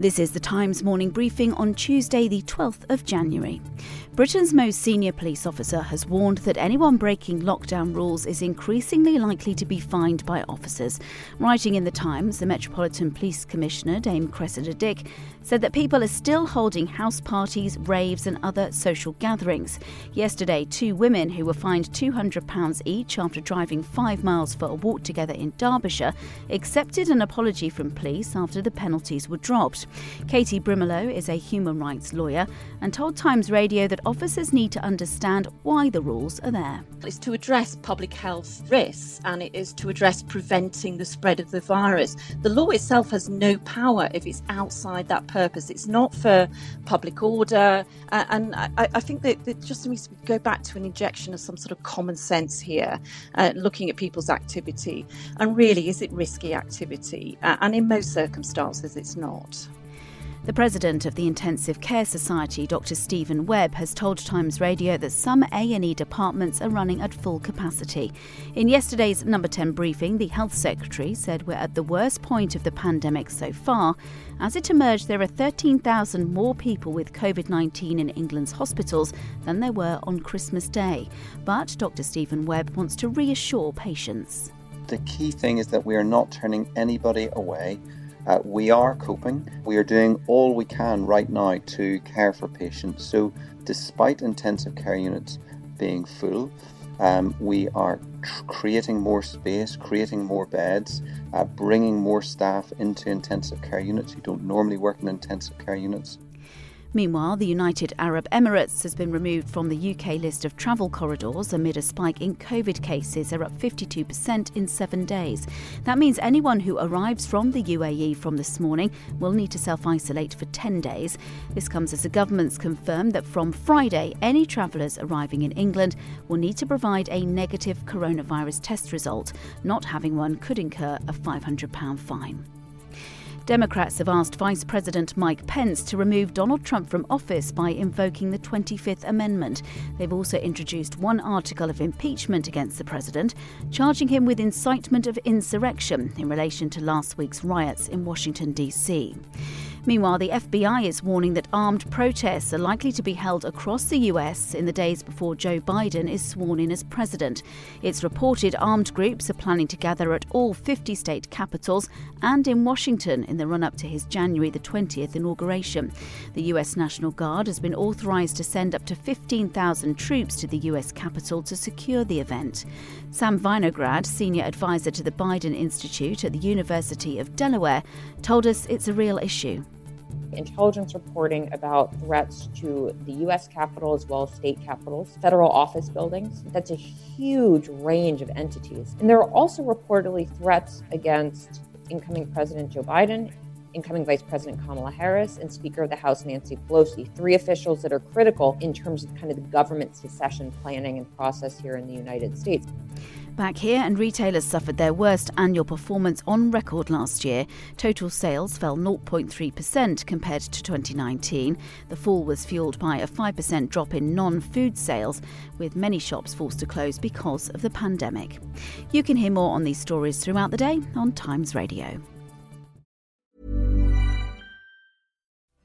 This is the Times morning briefing on Tuesday, the 12th of January. Britain's most senior police officer has warned that anyone breaking lockdown rules is increasingly likely to be fined by officers. Writing in the Times, the Metropolitan Police Commissioner, Dame Cressida Dick, said that people are still holding house parties, raves, and other social gatherings. Yesterday, two women who were fined £200 each after driving five miles for a walk together in Derbyshire accepted an apology from police after the penalties were dropped. Kirsty Brimelow is a human rights lawyer and told Times Radio that officers need to understand why the rules are there. It's to address public health risks and it is to address preventing the spread of the virus. The law itself has no power if it's outside that purpose. It's not for public order. Uh, and I, I, think that it just needs to go back to an injection of some sort of common sense here, uh, looking at people's activity. And really, is it risky activity? Uh, and in most circumstances, it's not. The president of the Intensive Care Society, Dr. Stephen Webb, has told Times Radio that some A&E departments are running at full capacity. In yesterday's number 10 briefing, the health secretary said we're at the worst point of the pandemic so far. As it emerged, there are 13,000 more people with COVID-19 in England's hospitals than there were on Christmas Day. But Dr. Stephen Webb wants to reassure patients. The key thing is that we are not turning anybody away uh, we are coping. We are doing all we can right now to care for patients. So, despite intensive care units being full, um, we are tr- creating more space, creating more beds, uh, bringing more staff into intensive care units who don't normally work in intensive care units. Meanwhile, the United Arab Emirates has been removed from the UK list of travel corridors amid a spike in COVID cases. They're up 52% in seven days. That means anyone who arrives from the UAE from this morning will need to self isolate for 10 days. This comes as the government's confirmed that from Friday, any travellers arriving in England will need to provide a negative coronavirus test result. Not having one could incur a £500 fine. Democrats have asked Vice President Mike Pence to remove Donald Trump from office by invoking the 25th Amendment. They've also introduced one article of impeachment against the president, charging him with incitement of insurrection in relation to last week's riots in Washington, D.C. Meanwhile, the FBI is warning that armed protests are likely to be held across the US in the days before Joe Biden is sworn in as president. It's reported armed groups are planning to gather at all 50 state capitals and in Washington in the run up to his January the 20th inauguration. The US National Guard has been authorized to send up to 15,000 troops to the US Capitol to secure the event. Sam Vinograd, senior advisor to the Biden Institute at the University of Delaware, told us it's a real issue intelligence reporting about threats to the US Capitol as well as state capitals, federal office buildings. That's a huge range of entities. And there are also reportedly threats against incoming President Joe Biden, incoming Vice President Kamala Harris, and Speaker of the House Nancy Pelosi, three officials that are critical in terms of kind of the government secession planning and process here in the United States. Back here, and retailers suffered their worst annual performance on record last year. Total sales fell 0.3% compared to 2019. The fall was fueled by a 5% drop in non food sales, with many shops forced to close because of the pandemic. You can hear more on these stories throughout the day on Times Radio.